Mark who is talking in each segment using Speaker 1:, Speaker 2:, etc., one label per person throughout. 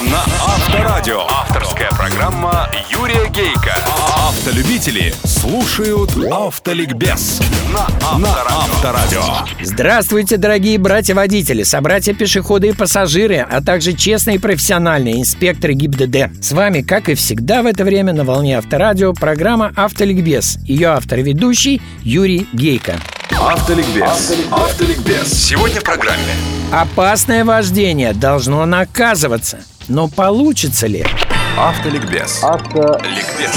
Speaker 1: на Авторадио. Авторская программа Юрия Гейка. Автолюбители слушают Автоликбез на Авторадио.
Speaker 2: Здравствуйте, дорогие братья-водители, собратья-пешеходы и пассажиры, а также честные и профессиональные инспекторы ГИБДД. С вами, как и всегда в это время на волне Авторадио, программа «Автоликбез». Ее автор-ведущий Юрий Гейко.
Speaker 1: Автоликбез. Автоликбез. Сегодня в программе.
Speaker 2: Опасное вождение должно наказываться. Но получится ли?
Speaker 1: Автоликбез. Автоликбез.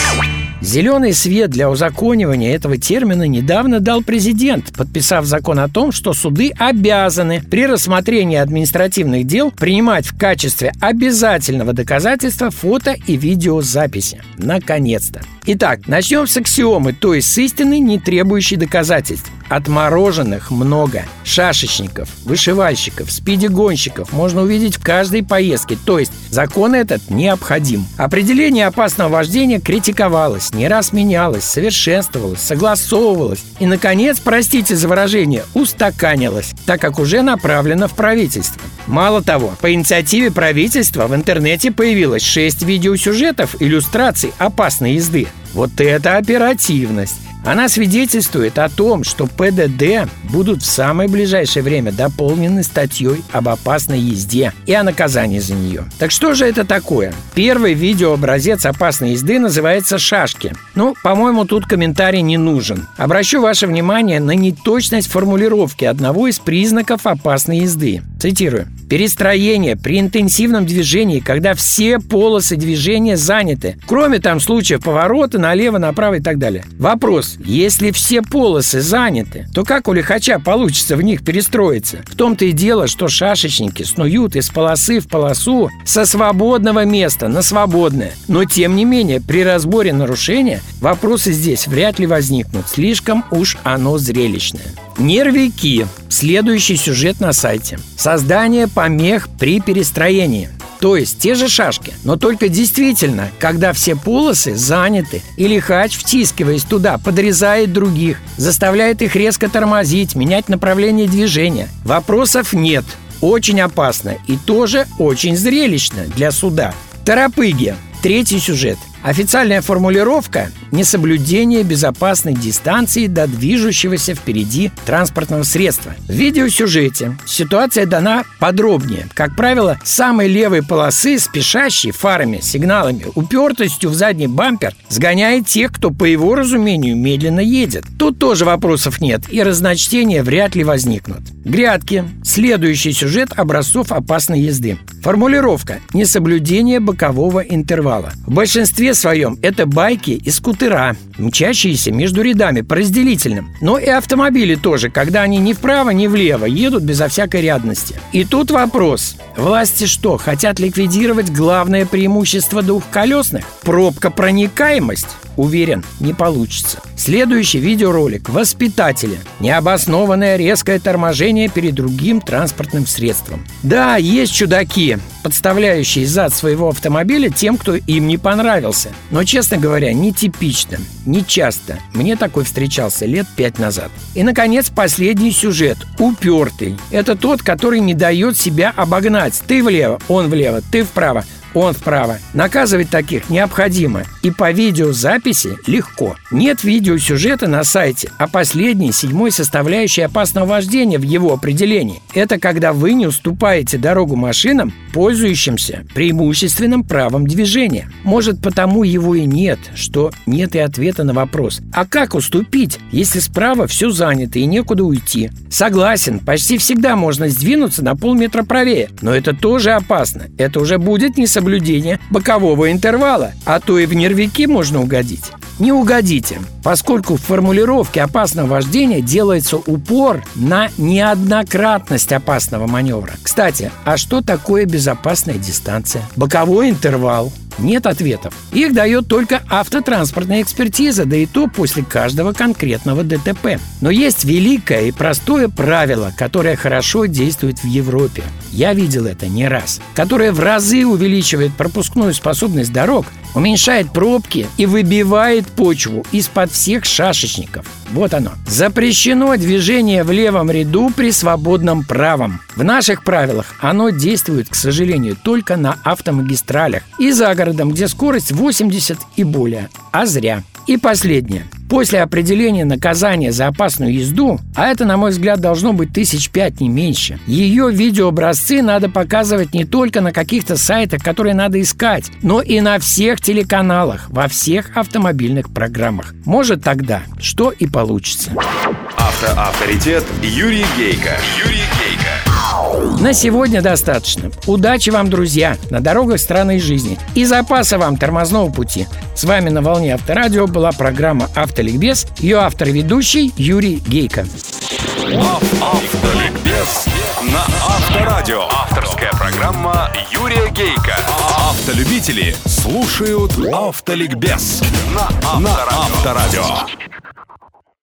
Speaker 2: Зеленый свет для узаконивания этого термина недавно дал президент, подписав закон о том, что суды обязаны при рассмотрении административных дел принимать в качестве обязательного доказательства фото и видеозаписи. Наконец-то. Итак, начнем с аксиомы, то есть с истины, не требующей доказательств. Отмороженных много. Шашечников, вышивальщиков, спидигонщиков можно увидеть в каждой поездке. То есть закон этот необходим. Определение опасного вождения критиковалось, не раз менялось, совершенствовалось, согласовывалось. И, наконец, простите за выражение, устаканилось, так как уже направлено в правительство. Мало того, по инициативе правительства в интернете появилось 6 видеосюжетов иллюстраций опасной езды. Вот это оперативность! Она свидетельствует о том, что ПДД будут в самое ближайшее время дополнены статьей об опасной езде и о наказании за нее. Так что же это такое? Первый видеообразец опасной езды называется «Шашки». Ну, по-моему, тут комментарий не нужен. Обращу ваше внимание на неточность формулировки одного из признаков опасной езды. Цитирую. Перестроение при интенсивном движении, когда все полосы движения заняты, кроме там случаев поворота налево, направо и так далее. Вопрос. Если все полосы заняты, то как у лихача получится в них перестроиться? В том-то и дело, что шашечники снуют из полосы в полосу со свободного места на свободное. Но тем не менее, при разборе нарушения вопросы здесь вряд ли возникнут. Слишком уж оно зрелищное. Нервики. Следующий сюжет на сайте. Создание помех при перестроении. То есть те же шашки, но только действительно, когда все полосы заняты, или хач, втискиваясь туда, подрезает других, заставляет их резко тормозить, менять направление движения. Вопросов нет. Очень опасно и тоже очень зрелищно для суда. Торопыги. Третий сюжет. Официальная формулировка – несоблюдение безопасной дистанции до движущегося впереди транспортного средства. В видеосюжете ситуация дана подробнее. Как правило, самой левой полосы спешащий фарами, сигналами, упертостью в задний бампер сгоняет тех, кто, по его разумению, медленно едет. Тут тоже вопросов нет, и разночтения вряд ли возникнут. Грядки. Следующий сюжет образцов опасной езды. Формулировка – несоблюдение бокового интервала. В большинстве своем это байки и скутера, мчащиеся между рядами по разделительным. Но и автомобили тоже, когда они ни вправо, ни влево едут безо всякой рядности. И тут вопрос. Власти что, хотят ликвидировать главное преимущество двухколесных? Пробка проникаемость? Уверен, не получится. Следующий видеоролик «Воспитатели». Необоснованное резкое торможение перед другим транспортным средством. Да, есть чудаки, подставляющие зад своего автомобиля тем, кто им не понравился. Но, честно говоря, нетипично, не часто. Мне такой встречался лет пять назад. И, наконец, последний сюжет. Упертый. Это тот, который не дает себя обогнать. Ты влево, он влево, ты вправо он вправо. Наказывать таких необходимо. И по видеозаписи легко. Нет видеосюжета на сайте, а последней, седьмой составляющей опасного вождения в его определении. Это когда вы не уступаете дорогу машинам, пользующимся преимущественным правом движения. Может, потому его и нет, что нет и ответа на вопрос. А как уступить, если справа все занято и некуда уйти? Согласен, почти всегда можно сдвинуться на полметра правее, но это тоже опасно. Это уже будет не соблюдение бокового интервала, а то и в нервики можно угодить. Не угодите, поскольку в формулировке опасного вождения делается упор на неоднократность опасного маневра. Кстати, а что такое безопасная дистанция? Боковой интервал Нет ответов. Их дает только автотранспортная экспертиза, да и то после каждого конкретного ДТП. Но есть великое и простое правило, которое хорошо действует в Европе. Я видел это не раз. Которое в разы увеличивает пропускную способность дорог, уменьшает пробки и выбивает почву из-под всех шашечников. Вот оно. Запрещено движение в левом ряду при свободном правом. В наших правилах оно действует, к сожалению, только на автомагистралях и за городом, где скорость 80 и более. А зря. И последнее. После определения наказания за опасную езду, а это, на мой взгляд, должно быть тысяч пять, не меньше, ее видеообразцы надо показывать не только на каких-то сайтах, которые надо искать, но и на всех телеканалах, во всех автомобильных программах. Может тогда, что и получится.
Speaker 1: Автоавторитет Юрий Гейко. Юрий.
Speaker 2: На сегодня достаточно. Удачи вам, друзья, на дорогах страны жизни. И запаса вам тормозного пути. С вами на волне Авторадио была программа «Автоликбез». Ее автор и ведущий Юрий Гейко.
Speaker 1: Автоликбез на Авторадио. Авторская программа Юрия Гейка. Автолюбители слушают Автоликбез на Авторадио.